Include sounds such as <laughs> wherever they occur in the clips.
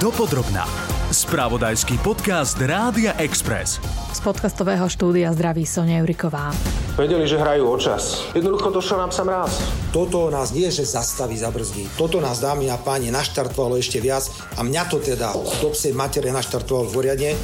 Dopodrobná. Spravodajský podcast Rádia Express. Z podcastového štúdia zdraví Sonia Juriková. Vedeli, že hrajú o čas. Jednoducho došiel nám sam raz. Toto nás nie, že zastaví, zabrzdí. Toto nás, dámy a páni, naštartovalo ešte viac a mňa to teda do psej matere naštartovalo poriadne.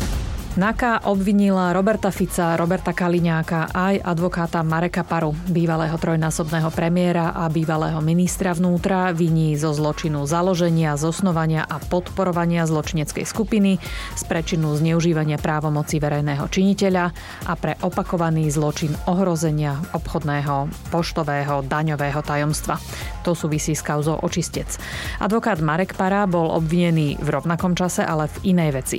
NAKA obvinila Roberta Fica, Roberta Kaliňáka aj advokáta Mareka Paru, bývalého trojnásobného premiéra a bývalého ministra vnútra, viní zo zločinu založenia, zosnovania a podporovania zločineckej skupiny, z prečinu zneužívania právomoci verejného činiteľa a pre opakovaný zločin ohrozenia obchodného, poštového, daňového tajomstva. To súvisí s kauzou očistec. Advokát Marek Para bol obvinený v rovnakom čase, ale v inej veci.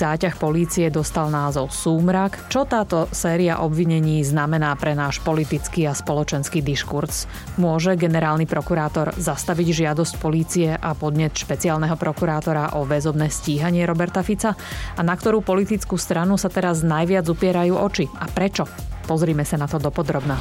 Záťah polície dostal názov Súmrak. Čo táto séria obvinení znamená pre náš politický a spoločenský diskurs? Môže generálny prokurátor zastaviť žiadosť polície a podnet špeciálneho prokurátora o väzobné stíhanie Roberta Fica? A na ktorú politickú stranu sa teraz najviac upierajú oči? A prečo? Pozrime sa na to dopodrobná.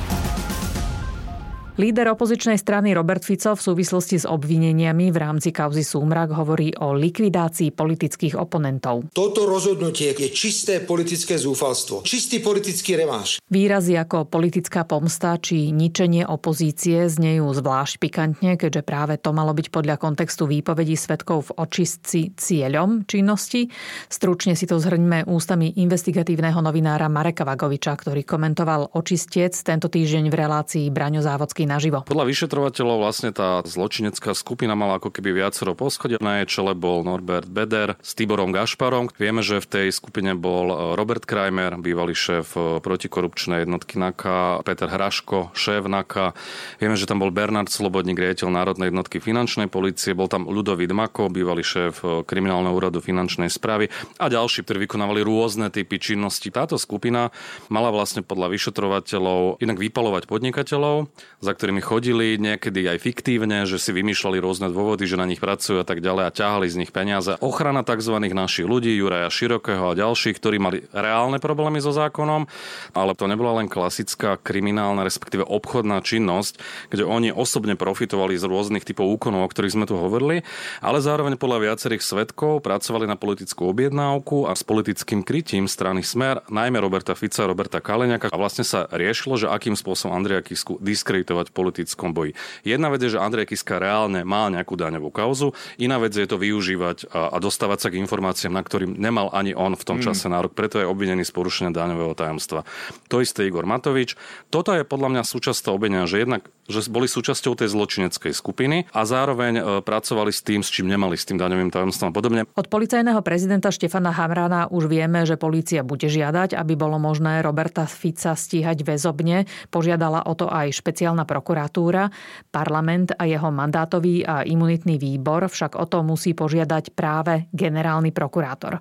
Líder opozičnej strany Robert Fico v súvislosti s obvineniami v rámci kauzy Súmrak hovorí o likvidácii politických oponentov. Toto rozhodnutie je čisté politické zúfalstvo, čistý politický reváš. Výrazy ako politická pomsta či ničenie opozície znejú zvlášť pikantne, keďže práve to malo byť podľa kontextu výpovedí svetkov v očistci cieľom činnosti. Stručne si to zhrňme ústami investigatívneho novinára Mareka Vagoviča, ktorý komentoval očistec tento týždeň v relácii Braňo Závodský naživo. Podľa vyšetrovateľov vlastne tá zločinecká skupina mala ako keby viacero poschodia. Na jej čele bol Norbert Beder s Tiborom Gašparom. Vieme, že v tej skupine bol e, Robert Krajmer, bývalý šéf e, protikorupčnej jednotky NAKA, Peter Hraško, šéf NAKA. Vieme, že tam bol Bernard Slobodník, riaditeľ Národnej jednotky finančnej policie, bol tam Ludovít Mako, bývalý šéf e, kriminálneho úradu finančnej správy a ďalší, ktorí vykonávali rôzne typy činnosti. Táto skupina mala vlastne podľa vyšetrovateľov inak vypalovať podnikateľov, za ktorými chodili niekedy aj fiktívne, že si vymýšľali rôzne dôvody, že na nich pracujú a tak ďalej a ťahali z nich peniaze. Ochrana tzv. našich ľudí, Juraja Širokého a ďalších, ktorí mali reálne problémy so zákonom, ale to nebola len klasická kriminálna, respektíve obchodná činnosť, kde oni osobne profitovali z rôznych typov úkonov, o ktorých sme tu hovorili, ale zároveň podľa viacerých svetkov pracovali na politickú objednávku a s politickým krytím strany Smer, najmä Roberta Fica Roberta Kaleňaka a vlastne sa riešilo, že akým spôsobom Andreja Kisku diskreditovať v politickom boji. Jedna vec je, že Andrej Kiska reálne má nejakú daňovú kauzu, iná vec je to využívať a, a dostávať sa k informáciám, na ktorým nemal ani on v tom mm. čase nárok, preto je obvinený z porušenia daňového tajomstva. To isté Igor Matovič. Toto je podľa mňa súčasť obvinenia, že jednak že boli súčasťou tej zločineckej skupiny a zároveň e, pracovali s tým, s čím nemali, s tým daňovým tajomstvom a podobne. Od policajného prezidenta Štefana Hamrana už vieme, že polícia bude žiadať, aby bolo možné Roberta Fica stíhať väzobne. Požiadala o to aj špeciálna prokuratúra. Parlament a jeho mandátový a imunitný výbor však o to musí požiadať práve generálny prokurátor.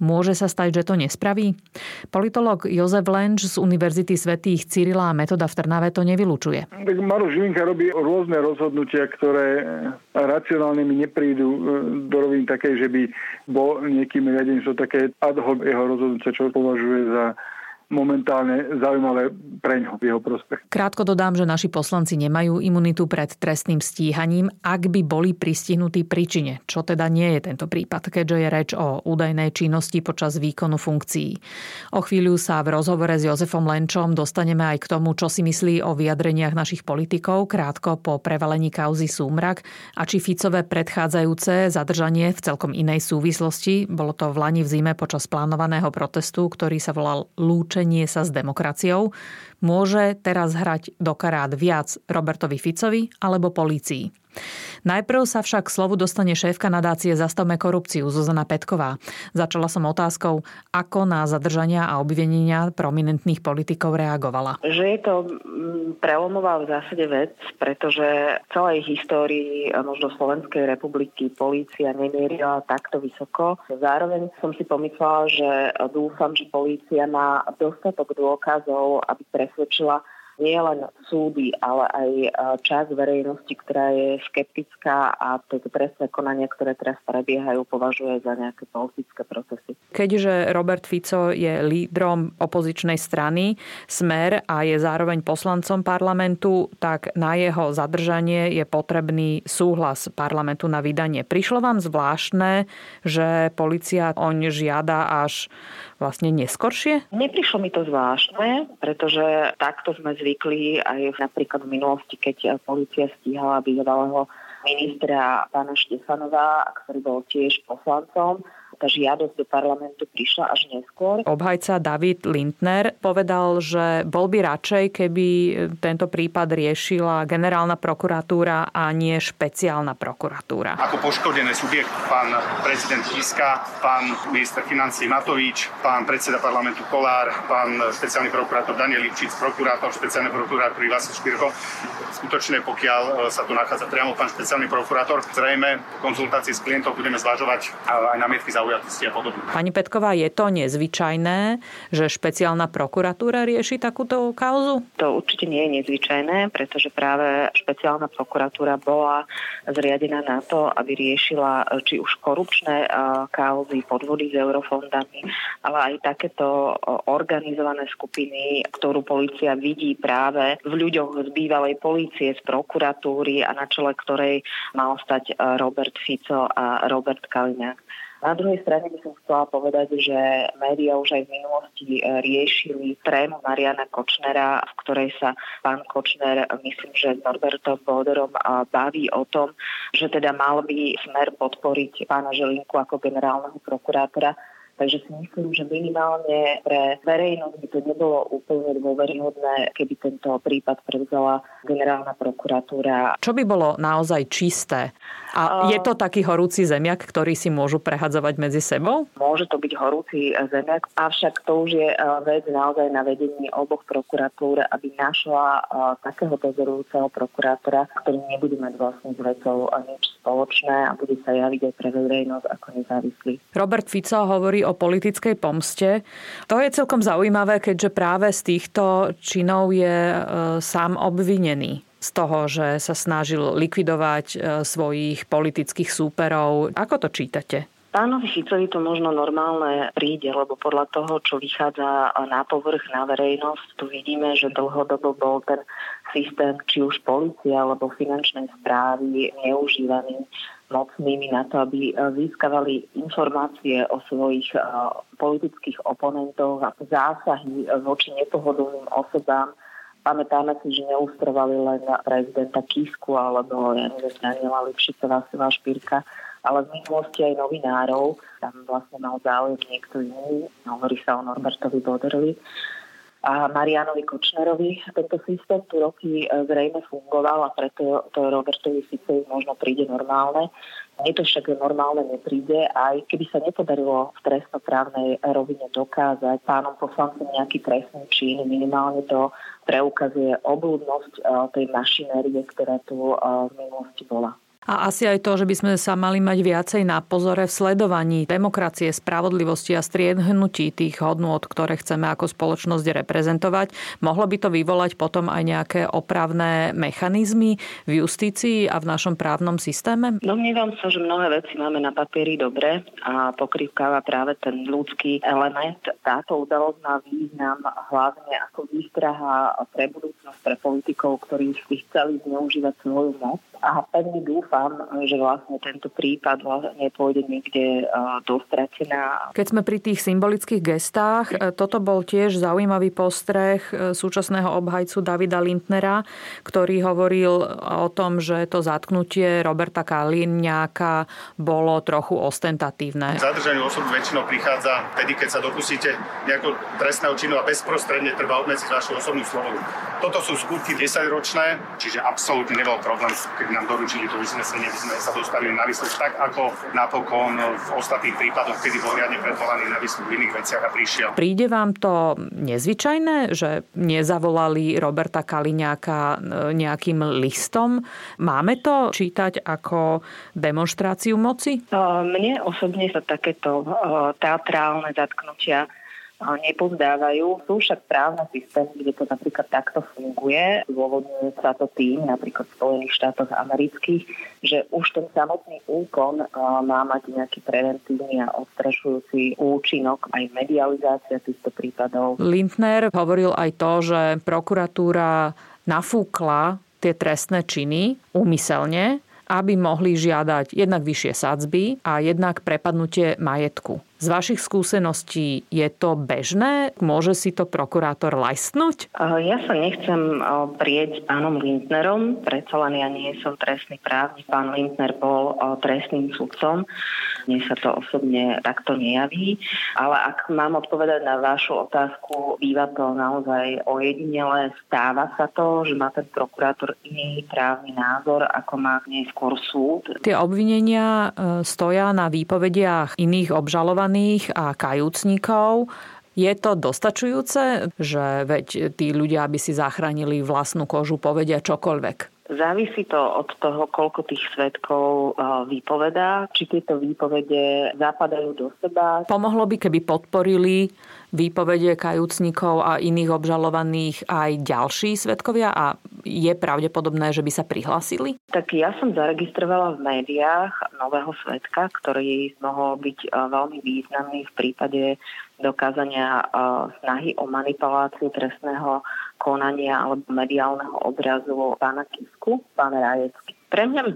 Môže sa stať, že to nespraví? Politolog Jozef Lenč z Univerzity svätých Cyrila a Metoda v Trnave to nevylučuje. Tak Maroš Žilinka robí rôzne rozhodnutia, ktoré racionálne mi neprídu e, do roviny také, že by bol niekým riadený, sú také ad hoc jeho rozhodnutia, čo považuje za momentálne zaujímavé pre ňo v jeho prospech. Krátko dodám, že naši poslanci nemajú imunitu pred trestným stíhaním, ak by boli pristihnutí príčine, čo teda nie je tento prípad, keďže je reč o údajnej činnosti počas výkonu funkcií. O chvíľu sa v rozhovore s Jozefom Lenčom dostaneme aj k tomu, čo si myslí o vyjadreniach našich politikov krátko po prevalení kauzy Súmrak a či Ficové predchádzajúce zadržanie v celkom inej súvislosti, bolo to v Lani v zime počas plánovaného protestu, ktorý sa volal Lúče lúčenie sa s demokraciou, môže teraz hrať do karát viac Robertovi Ficovi alebo polícii. Najprv sa však slovu dostane šéfka nadácie Zastavme korupciu Zuzana Petková. Začala som otázkou, ako na zadržania a obvinenia prominentných politikov reagovala. Že je to mm, prelomová v zásade vec, pretože v celej histórii možno Slovenskej republiky polícia nemierila takto vysoko. Zároveň som si pomyslela, že dúfam, že polícia má dostatok dôkazov, aby presvedčila nie len súdy, ale aj časť verejnosti, ktorá je skeptická a tieto trestné konania, ktoré teraz prebiehajú, považuje za nejaké politické procesy. Keďže Robert Fico je lídrom opozičnej strany Smer a je zároveň poslancom parlamentu, tak na jeho zadržanie je potrebný súhlas parlamentu na vydanie. Prišlo vám zvláštne, že policia oň žiada až vlastne neskoršie? Neprišlo mi to zvláštne, pretože takto sme zvykli aj napríklad v minulosti, keď policia stíhala bývalého ministra pána Štefanova, ktorý bol tiež poslancom tá žiadosť do parlamentu prišla až neskôr. Obhajca David Lindner povedal, že bol by radšej, keby tento prípad riešila generálna prokuratúra a nie špeciálna prokuratúra. Ako poškodený subjekt pán prezident Kiska, pán minister financí Matovič, pán predseda parlamentu Kolár, pán špeciálny prokurátor Daniel Lipčic, prokurátor špeciálnej prokuratúry Vasil Špirko. Skutočne, pokiaľ sa tu nachádza priamo pán špeciálny prokurátor, zrejme v konzultácii s klientom budeme zvažovať aj námietky za zaujatosti a podobne. Pani Petková, je to nezvyčajné, že špeciálna prokuratúra rieši takúto kauzu? To určite nie je nezvyčajné, pretože práve špeciálna prokuratúra bola zriadená na to, aby riešila či už korupčné kauzy, podvody s eurofondami, ale aj takéto organizované skupiny, ktorú policia vidí práve v ľuďoch z bývalej policie, z prokuratúry a na čele ktorej mal stať Robert Fico a Robert Kaliňák. Na druhej strane by som chcela povedať, že médiá už aj v minulosti e, riešili trému Mariana Kočnera, v ktorej sa pán Kočner, myslím, že s Norbertom Bóderom baví o tom, že teda mal by smer podporiť pána Želinku ako generálneho prokurátora Takže si myslím, že minimálne pre verejnosť by to nebolo úplne dôveryhodné, keby tento prípad prevzala generálna prokuratúra. Čo by bolo naozaj čisté? A je to taký horúci zemiak, ktorý si môžu prehadzovať medzi sebou? Môže to byť horúci zemiak, avšak to už je e, vec naozaj na vedení oboch prokuratúr, aby našla e, takého dozorujúceho prokurátora, ktorý nebude mať vlastne s vecou nič spoločné a bude sa javiť aj pre verejnosť ako nezávislý. Robert Fico hovorí o politickej pomste. To je celkom zaujímavé, keďže práve z týchto činov je e, sám obvinený z toho, že sa snažil likvidovať e, svojich politických súperov. Ako to čítate? Pánovi Ficovi to možno normálne príde, lebo podľa toho, čo vychádza na povrch, na verejnosť, tu vidíme, že dlhodobo bol ten systém, či už policia alebo finančnej správy, neužívaný mocnými na to, aby získavali informácie o svojich politických oponentoch a zásahy voči nepohodlným osobám. Pamätáme si, že neustrovali len prezidenta Kisku alebo ja neviem, Daniela Lipšica, Vasila Špírka, ale v minulosti aj novinárov. Tam vlastne mal záujem niekto iný, hovorí sa o Norbertovi Boderovi a Marianovi Kočnerovi. Tento systém tu roky e, zrejme fungoval a preto to Robertovi Ficovi možno príde normálne. Mne to však normálne nepríde, aj keby sa nepodarilo v trestnoprávnej rovine dokázať pánom poslancom nejaký trestný čin, minimálne to preukazuje oblúdnosť e, tej mašinérie, ktorá tu e, v minulosti bola. A asi aj to, že by sme sa mali mať viacej na pozore v sledovaní demokracie, spravodlivosti a striedhnutí tých hodnôt, ktoré chceme ako spoločnosť reprezentovať. Mohlo by to vyvolať potom aj nejaké opravné mechanizmy v justícii a v našom právnom systéme? Domnievam sa, že mnohé veci máme na papieri dobre a pokrývkáva práve ten ľudský element. Táto udalosť má význam hlavne ako výstraha pre budúcnosť pre politikov, ktorí chceli zneužívať svoju moc a pevne dúfam, že vlastne tento prípad vlastne pôjde niekde dostratená. Keď sme pri tých symbolických gestách, e, toto bol tiež zaujímavý postreh e, súčasného obhajcu Davida Lindnera, ktorý hovoril o tom, že to zatknutie Roberta Kaliňáka bolo trochu ostentatívne. Zadržanie osoby väčšinou prichádza vtedy, keď sa dopustíte nejakého trestného činu a bezprostredne treba obmedziť vašu osobnú slobodu. Toto sú skutky 10-ročné, čiže absolútne nebol problém, keď nám doručili to uznesenie, by sme sa dostali na výsledok tak, ako napokon v ostatných prípadoch, kedy bol riadne predvolaný na výsledok v iných veciach a prišiel. Príde vám to nezvyčajné, že nezavolali Roberta Kaliňáka e, nejakým listom? Máme to čítať ako demonstráciu moci? Mne osobne sa takéto teatrálne zatknutia nepozdávajú. Sú však právne systémy, kde to napríklad takto funguje. Dôvodňuje sa to tým, napríklad v Spojených štátoch amerických, že už ten samotný úkon má mať nejaký preventívny a odstrašujúci účinok, aj medializácia týchto prípadov. Lindner hovoril aj to, že prokuratúra nafúkla tie trestné činy úmyselne, aby mohli žiadať jednak vyššie sadzby a jednak prepadnutie majetku. Z vašich skúseností je to bežné? Môže si to prokurátor lajstnúť? Ja sa nechcem prieť pánom Lindnerom, predsa len ja nie som trestný právnik. Pán Lindner bol trestným sudcom. Mne sa to osobne takto nejaví. Ale ak mám odpovedať na vašu otázku, býva to naozaj ojedinele. Stáva sa to, že má ten prokurátor iný právny názor, ako má neskôr súd. Tie obvinenia e, stoja na výpovediach iných obžalovaných a kajúcnikov. Je to dostačujúce, že veď tí ľudia, aby si zachránili vlastnú kožu, povedia čokoľvek? Závisí to od toho, koľko tých svetkov vypovedá, či tieto výpovede zapadajú do seba. Pomohlo by, keby podporili výpovede kajúcnikov a iných obžalovaných aj ďalší svetkovia a je pravdepodobné, že by sa prihlásili? Tak ja som zaregistrovala v médiách nového svetka, ktorý mohol byť veľmi významný v prípade dokázania snahy o manipuláciu trestného konania alebo mediálneho obrazu pána Kisku, pána Rajecky. Pre mňa e,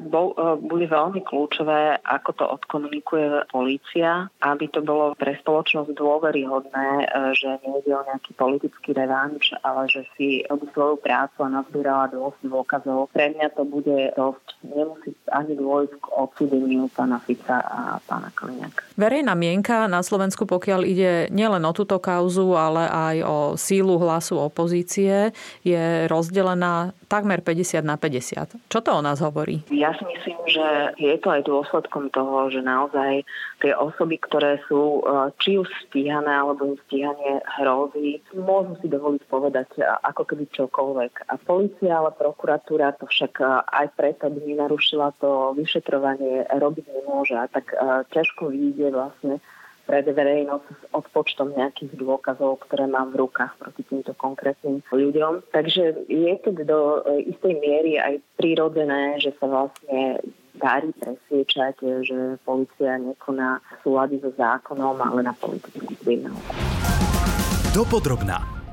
bude veľmi kľúčové, ako to odkomunikuje polícia, aby to bolo pre spoločnosť dôveryhodné, e, že nejde o nejaký politický revanš, ale že si robí svoju prácu a nazbierala dosť dôkazov. Pre mňa to bude dosť. Nemusí ani dôjsť k odsúdeniu pána Fica a pána Kaliňaka. Verejná mienka na Slovensku, pokiaľ ide nielen o túto kauzu, ale aj o sílu hlasu opozície, je rozdelená takmer 50 na 50. Čo to o nás hovorí? Ja si myslím, že je to aj dôsledkom toho, že naozaj tie osoby, ktoré sú e, či už stíhané alebo im stíhanie hrozí, môžu si dovoliť povedať e, ako keby čokoľvek. A policia, ale prokuratúra to však e, aj preto, aby nenarušila to vyšetrovanie, robiť nemôže. A tak ťažko vyjde vlastne pred verejnosť odpočtom nejakých dôkazov, ktoré mám v rukách proti týmto konkrétnym ľuďom. Takže je to do e, istej miery aj prirodzené, že sa vlastne darí presviečať, že policia nekoná súlady so zákonom, ale na politickú kriminálku. Dopodrobná.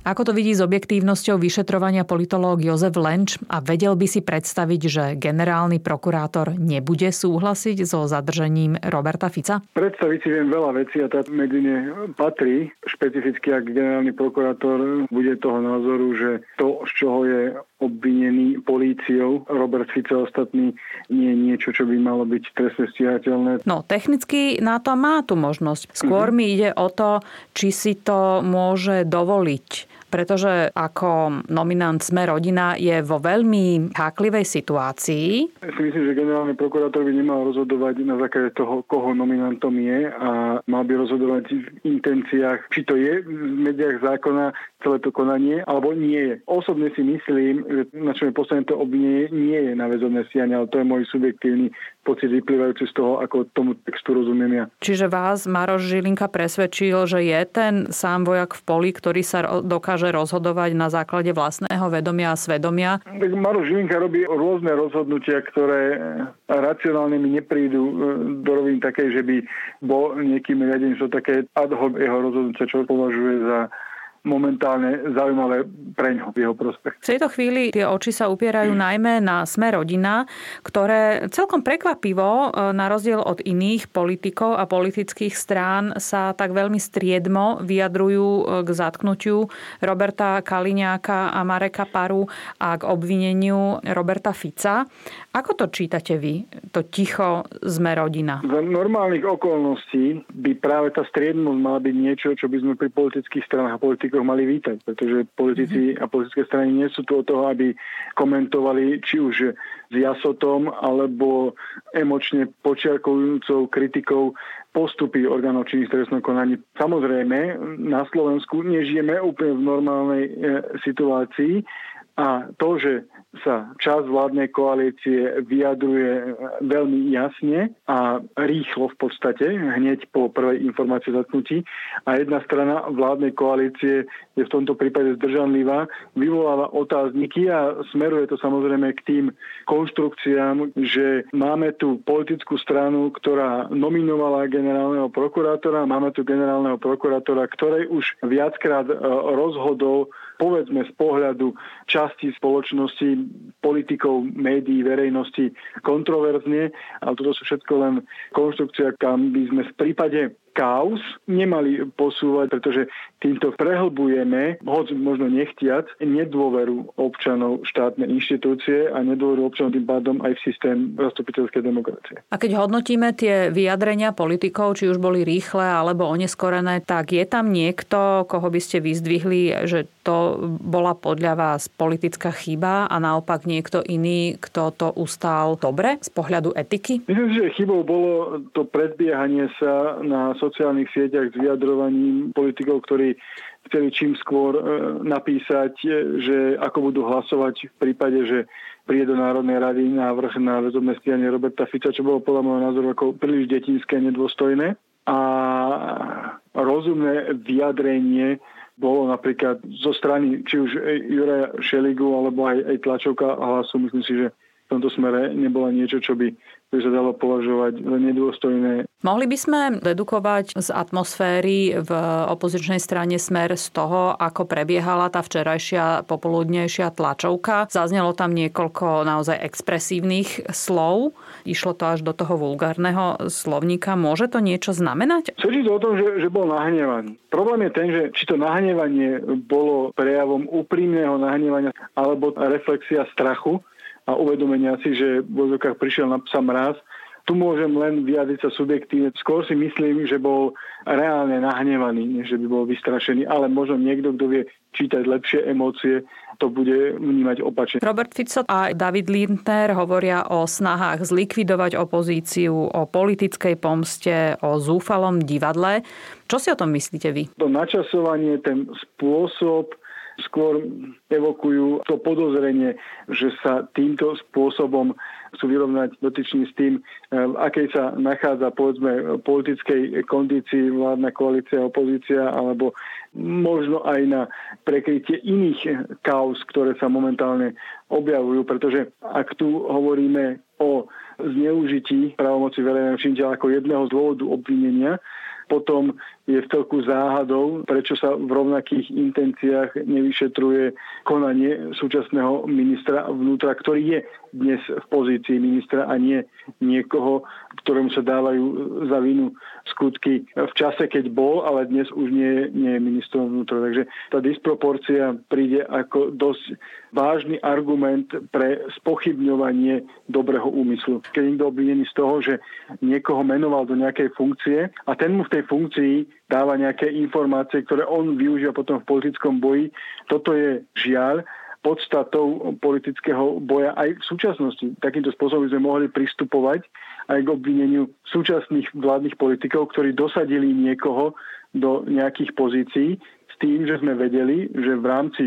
Ako to vidí s objektívnosťou vyšetrovania politológ Jozef Lenč a vedel by si predstaviť, že generálny prokurátor nebude súhlasiť so zadržením Roberta Fica? Predstaviť si viem veľa vecí a tá medzi ne patrí. Špecificky, ak generálny prokurátor bude toho názoru, že to, z čoho je obvinený políciou Robert Fico ostatný nie je niečo, čo by malo byť trestne stíhateľné. No, technicky na to má tú možnosť. Skôr mm-hmm. mi ide o to, či si to môže dovoliť pretože ako nominant Sme rodina je vo veľmi háklivej situácii. Ja si myslím, že generálny prokurátor by nemal rozhodovať na základe toho, koho nominantom je a mal by rozhodovať v intenciách, či to je v mediách zákona celé to konanie, alebo nie je. Osobne si myslím, že na čo je postavené to obvinenie, nie je na väzobné stianie, ale to je môj subjektívny pocit vyplývajúci z toho, ako tomu textu rozumiem ja. Čiže vás Maroš Žilinka presvedčil, že je ten sám vojak v poli, ktorý sa dokáže rozhodovať na základe vlastného vedomia a svedomia? Tak Maroš Žilinka robí rôzne rozhodnutia, ktoré racionálne mi neprídu e, do roviny také, že by bol niekým riadený, čo také ad hoc jeho rozhodnutia, čo považuje za momentálne zaujímavé pre ňo v jeho prospech. V tejto chvíli tie oči sa upierajú najmä na Sme rodina, ktoré celkom prekvapivo, e, na rozdiel od iných politikov a politických strán, sa tak veľmi striedmo vyjadrujú e, k zatknutiu Roberta Kaliňáka a Mareka Paru a k obvineniu Roberta Fica. Ako to čítate vy, to ticho Sme rodina? Za normálnych okolností by práve tá striednosť mala byť niečo, čo by sme pri politických stranách a politikách politikoch mali vítať, pretože politici a politické strany nie sú tu od toho, aby komentovali či už s jasotom alebo emočne počiarkujúcou kritikou postupy orgánov činných trestnom konaní. Samozrejme, na Slovensku nežijeme úplne v normálnej e, situácii, A to, že sa čas vládnej koalície vyjadruje veľmi jasne a rýchlo v podstate, hneď po prvej informácii zatknutí. A jedna strana vládnej koalície je v tomto prípade zdržanlivá, vyvoláva otázniky a smeruje to samozrejme k tým konštrukciám, že máme tu politickú stranu, ktorá nominovala generálneho prokurátora, máme tu generálneho prokurátora, ktorý už viackrát e, rozhodol povedzme z pohľadu časti spoločnosti, politikov, médií, verejnosti kontroverzne, ale toto sú všetko len konštrukcia, kam by sme v prípade kaos nemali posúvať, pretože týmto prehlbujeme, hoď možno nechtiac, nedôveru občanov štátne inštitúcie a nedôveru občanov tým pádom aj v systém zastupiteľskej demokracie. A keď hodnotíme tie vyjadrenia politikov, či už boli rýchle alebo oneskorené, tak je tam niekto, koho by ste vyzdvihli, že to bola podľa vás politická chyba a naopak niekto iný, kto to ustál dobre z pohľadu etiky? Myslím že chybou bolo to predbiehanie sa na sociálnych sieťach s vyjadrovaním politikov, ktorí chceli čím skôr e, napísať, e, že ako budú hlasovať v prípade, že príde do Národnej rady návrh na väzobné stíhanie Roberta Fica, čo bolo podľa môjho názoru ako príliš detinské a nedôstojné. A rozumné vyjadrenie bolo napríklad zo strany či už Juraja Šeligu alebo aj, aj tlačovka hlasu. Myslím si, že v tomto smere nebola niečo, čo by by sa dalo považovať za nedôstojné. Mohli by sme dedukovať z atmosféry v opozičnej strane smer z toho, ako prebiehala tá včerajšia popoludnejšia tlačovka. Zaznelo tam niekoľko naozaj expresívnych slov. Išlo to až do toho vulgárneho slovníka. Môže to niečo znamenať? Svedčí to o tom, že, že bol nahnevaný. Problém je ten, že či to nahnevanie bolo prejavom úprimného nahnevania alebo reflexia strachu, a uvedomenia si, že v vozokách prišiel na psa mraz. Tu môžem len vyjadriť sa subjektívne. Skôr si myslím, že bol reálne nahnevaný, než že by bol vystrašený, ale možno niekto, kto vie čítať lepšie emócie, to bude vnímať opačne. Robert Fico a David Lindner hovoria o snahách zlikvidovať opozíciu, o politickej pomste, o zúfalom divadle. Čo si o tom myslíte vy? To načasovanie, ten spôsob, skôr evokujú to podozrenie, že sa týmto spôsobom chcú vyrovnať dotyčný s tým, v akej sa nachádza povedzme politickej kondícii vládna koalícia, opozícia alebo možno aj na prekrytie iných kaos, ktoré sa momentálne objavujú, pretože ak tu hovoríme o zneužití právomoci verejného činiteľa ako jedného z dôvodu obvinenia, potom je v celku záhadou, prečo sa v rovnakých intenciách nevyšetruje konanie súčasného ministra vnútra, ktorý je dnes v pozícii ministra a nie niekoho, ktorému sa dávajú za vinu skutky v čase, keď bol, ale dnes už nie, nie je ministrom vnútra. Takže tá disproporcia príde ako dosť vážny argument pre spochybňovanie dobrého úmyslu. Keď niekto obvinený z toho, že niekoho menoval do nejakej funkcie a ten mu v tej funkcii dáva nejaké informácie, ktoré on využíva potom v politickom boji. Toto je žiaľ podstatou politického boja aj v súčasnosti. Takýmto spôsobom sme mohli pristupovať aj k obvineniu súčasných vládnych politikov, ktorí dosadili niekoho do nejakých pozícií tým, že sme vedeli, že v rámci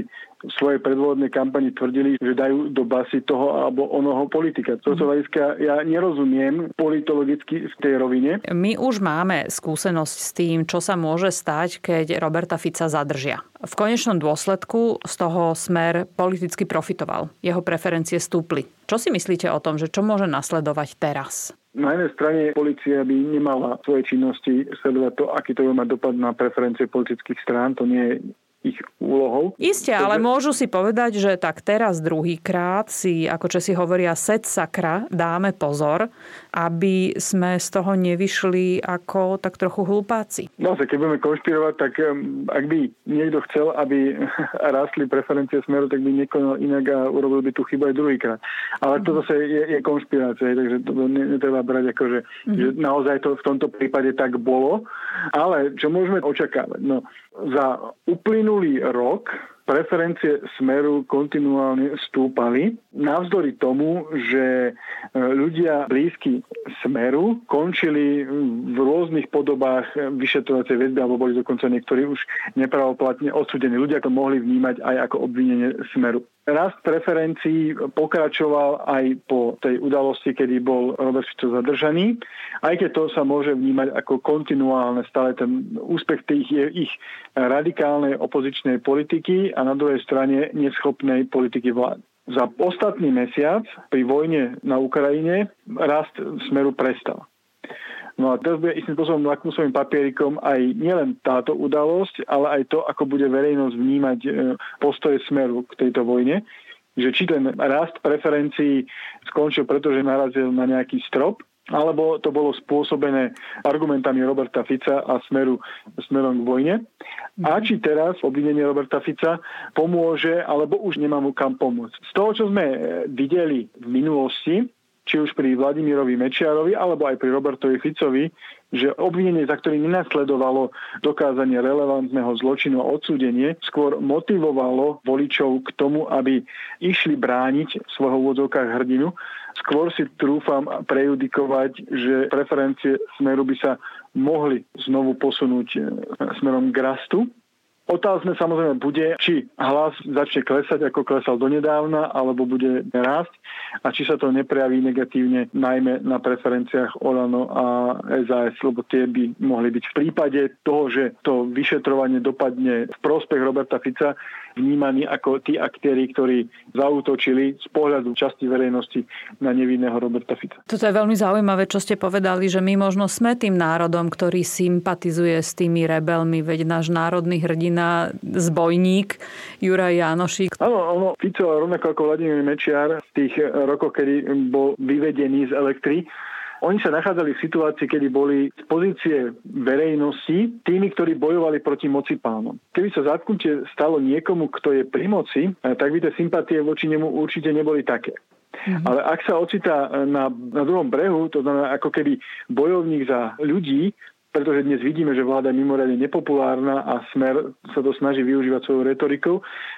svojej predvolebnej kampani tvrdili, že dajú do basy toho alebo onoho politika. To mm. hľadiska ja nerozumiem politologicky v tej rovine. My už máme skúsenosť s tým, čo sa môže stať, keď Roberta Fica zadržia. V konečnom dôsledku z toho smer politicky profitoval. Jeho preferencie stúpli. Čo si myslíte o tom, že čo môže nasledovať teraz? Na jednej strane policia by nemala svoje činnosti sledovať to, aký to mať dopad na preferencie politických strán. To nie je ich úlohou. Isté, ale môžu si povedať, že tak teraz druhýkrát si, ako si hovoria, set sakra dáme pozor, aby sme z toho nevyšli ako tak trochu hlupáci. No, keď budeme konšpirovať, tak ak by niekto chcel, aby <laughs> rastli preferencie smeru, tak by nekonal inak a urobil by tú chybu aj druhýkrát. Ale to zase je, je konšpirácia, takže to netreba brať ako, že, mm-hmm. že naozaj to v tomto prípade tak bolo. Ale čo môžeme očakávať? No, za uplynulý rok preferencie Smeru kontinuálne stúpali, navzdory tomu, že e, ľudia blízky Smeru končili v rôznych podobách vyšetrovacej väzby, alebo boli dokonca niektorí už nepravoplatne odsudení. Ľudia to mohli vnímať aj ako obvinenie Smeru. Rast preferencií pokračoval aj po tej udalosti, kedy bol Robert Fico zadržaný, aj keď to sa môže vnímať ako kontinuálne stále ten úspech tých ich radikálnej opozičnej politiky a na druhej strane neschopnej politiky vlády. Za ostatný mesiac pri vojne na Ukrajine rast smeru prestal. No a teraz bude istým spôsobom lakmusovým papierikom aj nielen táto udalosť, ale aj to, ako bude verejnosť vnímať e, postoje smeru k tejto vojne. Že či ten rast preferencií skončil, pretože narazil na nejaký strop, alebo to bolo spôsobené argumentami Roberta Fica a smeru, smerom k vojne. A či teraz obvinenie Roberta Fica pomôže, alebo už nemá mu kam pomôcť. Z toho, čo sme videli v minulosti, či už pri Vladimirovi Mečiarovi alebo aj pri Robertovi Ficovi, že obvinenie, za ktorý nenasledovalo dokázanie relevantného zločinu a odsúdenie, skôr motivovalo voličov k tomu, aby išli brániť svojho úvodzovkách hrdinu. Skôr si trúfam prejudikovať, že preferencie smeru by sa mohli znovu posunúť e, smerom k rastu Otázne samozrejme bude, či hlas začne klesať, ako klesal donedávna, alebo bude rásť a či sa to neprejaví negatívne najmä na preferenciách Olano a SAS, lebo tie by mohli byť v prípade toho, že to vyšetrovanie dopadne v prospech Roberta Fica, vnímaní ako tí aktéry, ktorí zautočili z pohľadu časti verejnosti na nevinného Roberta Fica. Toto je veľmi zaujímavé, čo ste povedali, že my možno sme tým národom, ktorý sympatizuje s tými rebelmi, veď náš národný hrdina, zbojník Juraj Janošík. Áno, ono, Fico rovnako ako Vladimír Mečiar v tých rokoch, kedy bol vyvedený z elektry, oni sa nachádzali v situácii, kedy boli z pozície verejnosti tými, ktorí bojovali proti moci pánom. Keby sa zatknutie stalo niekomu, kto je pri moci, eh, tak by tie sympatie voči nemu určite neboli také. Mm-hmm. Ale ak sa ocitá eh, na, na druhom brehu, to znamená ako keby bojovník za ľudí, pretože dnes vidíme, že vláda je mimoriadne nepopulárna a smer sa to snaží využívať svojou retorikou,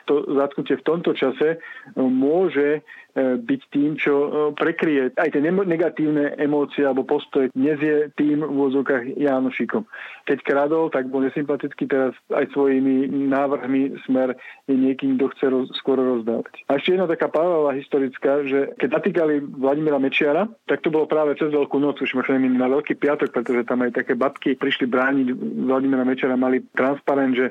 to zatknutie v tomto čase môže byť tým, čo e, prekrie aj tie negatívne emócie alebo postoje. Dnes je tým v úvodzovkách Jánošikom. Keď kradol, tak bol nesympatický, teraz aj svojimi návrhmi smer je niekým, kto chce roz, skôr rozdávať. A ešte jedna taká paralela historická, že keď natýkali Vladimira Mečiara, tak to bolo práve cez Veľkú noc, už možno na Veľký piatok, pretože tam aj také babky prišli brániť Vladimira Mečiara, mali transparent, že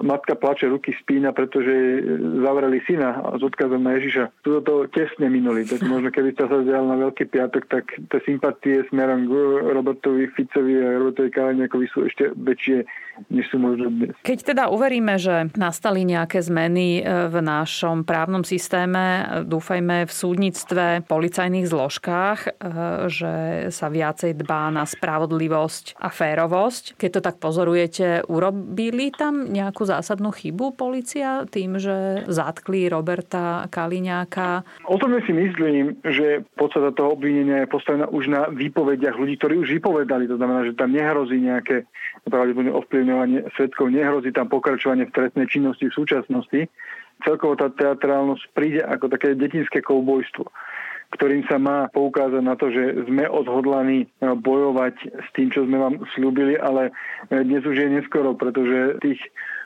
matka plače, ruky spína, pretože zavreli syna s odkazom na Ježiša. Tuto to tesne minuli, tak <laughs> možno keby sa zdial na Veľký piatok, tak tie sympatie smerom k Robertovi Ficovi a Robertovi Kalaniakovi sú ešte väčšie, než sú možno dnes. Keď teda uveríme, že nastali nejaké zmeny e, v našom právnom systéme, dúfajme v súdnictve, policajných zložkách, e, že sa viacej dbá na spravodlivosť a férovosť. Keď to tak pozorujete, urobili tam nejakú nejakú zásadnú chybu policia tým, že zatkli Roberta Kaliňáka? O tom si myslím, že podstata toho obvinenia je postavená už na výpovediach ľudí, ktorí už vypovedali. To znamená, že tam nehrozí nejaké pravdepodobne ovplyvňovanie svetkov, nehrozí tam pokračovanie v trestnej činnosti v súčasnosti. Celkovo tá teatrálnosť príde ako také detinské koubojstvo ktorým sa má poukázať na to, že sme odhodlaní bojovať s tým, čo sme vám slúbili, ale dnes už je neskoro, pretože tých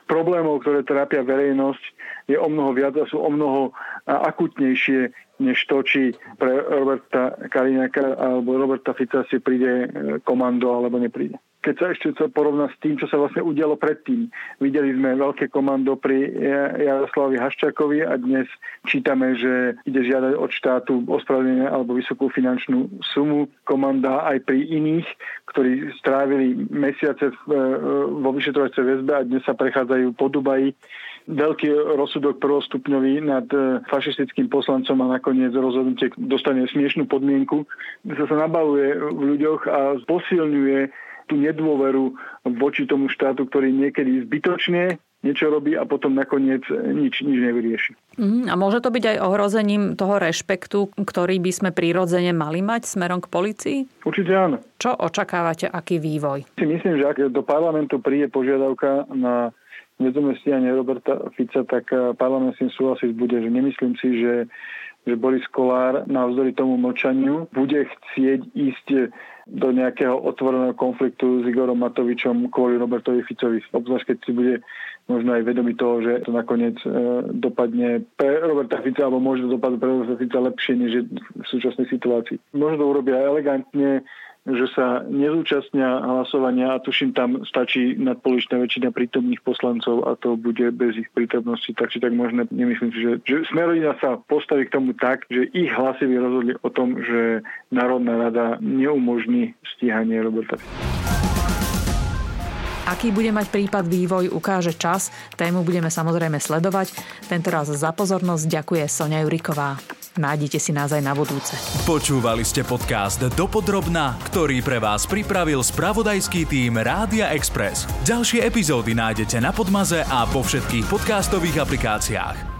problémov, ktoré trápia verejnosť, je o mnoho viac a sú o mnoho akutnejšie než to, či pre Roberta Kaliňaka alebo Roberta Fica si príde e, komando alebo nepríde. Keď sa ešte to porovná s tým, čo sa vlastne udialo predtým. Videli sme veľké komando pri Jaroslavovi Haščákovi a dnes čítame, že ide žiadať od štátu ospravedlnenie alebo vysokú finančnú sumu. Komanda aj pri iných, ktorí strávili mesiace e, vo vyšetrovacej väzbe a dnes sa prechádzajú po Dubaji veľký rozsudok prvostupňový nad e, fašistickým poslancom a nakoniec rozhodnutie dostane smiešnú podmienku, sa sa nabavuje v ľuďoch a posilňuje tú nedôveru voči tomu štátu, ktorý niekedy zbytočne niečo robí a potom nakoniec nič, nič nevyrieši. Mm, a môže to byť aj ohrozením toho rešpektu, ktorý by sme prirodzene mali mať smerom k policii? Určite áno. Čo očakávate, aký vývoj? Si myslím, že ak do parlamentu príde požiadavka na nezamestnanie Roberta Fica, tak eh, parlament s tým súhlasiť bude, že nemyslím si, že že Boris Kolár navzdory tomu mlčaniu bude chcieť ísť do nejakého otvoreného konfliktu s Igorom Matovičom kvôli Robertovi Ficovi. Obzvlášť keď si bude možno aj vedomý toho, že to nakoniec e, dopadne pre Roberta Fica, alebo môže to dopadnúť pre Roberta Fica lepšie, než v súčasnej situácii. Možno to urobia elegantne, že sa nezúčastnia hlasovania a tuším tam stačí nadpoličná väčšina prítomných poslancov a to bude bez ich prítomnosti. Takže tak možné, nemyslím si, že, že Smerodina sa postaví k tomu tak, že ich hlasy by rozhodli o tom, že Národná rada neumožní stíhanie Roberta. Aký bude mať prípad vývoj, ukáže čas. Tému budeme samozrejme sledovať. Tentoraz za pozornosť ďakuje Sonia Juriková. Nájdite si nás aj na budúce. Počúvali ste podcast Dopodrobna, ktorý pre vás pripravil spravodajský tým Rádia Express. Ďalšie epizódy nájdete na Podmaze a vo všetkých podcastových aplikáciách.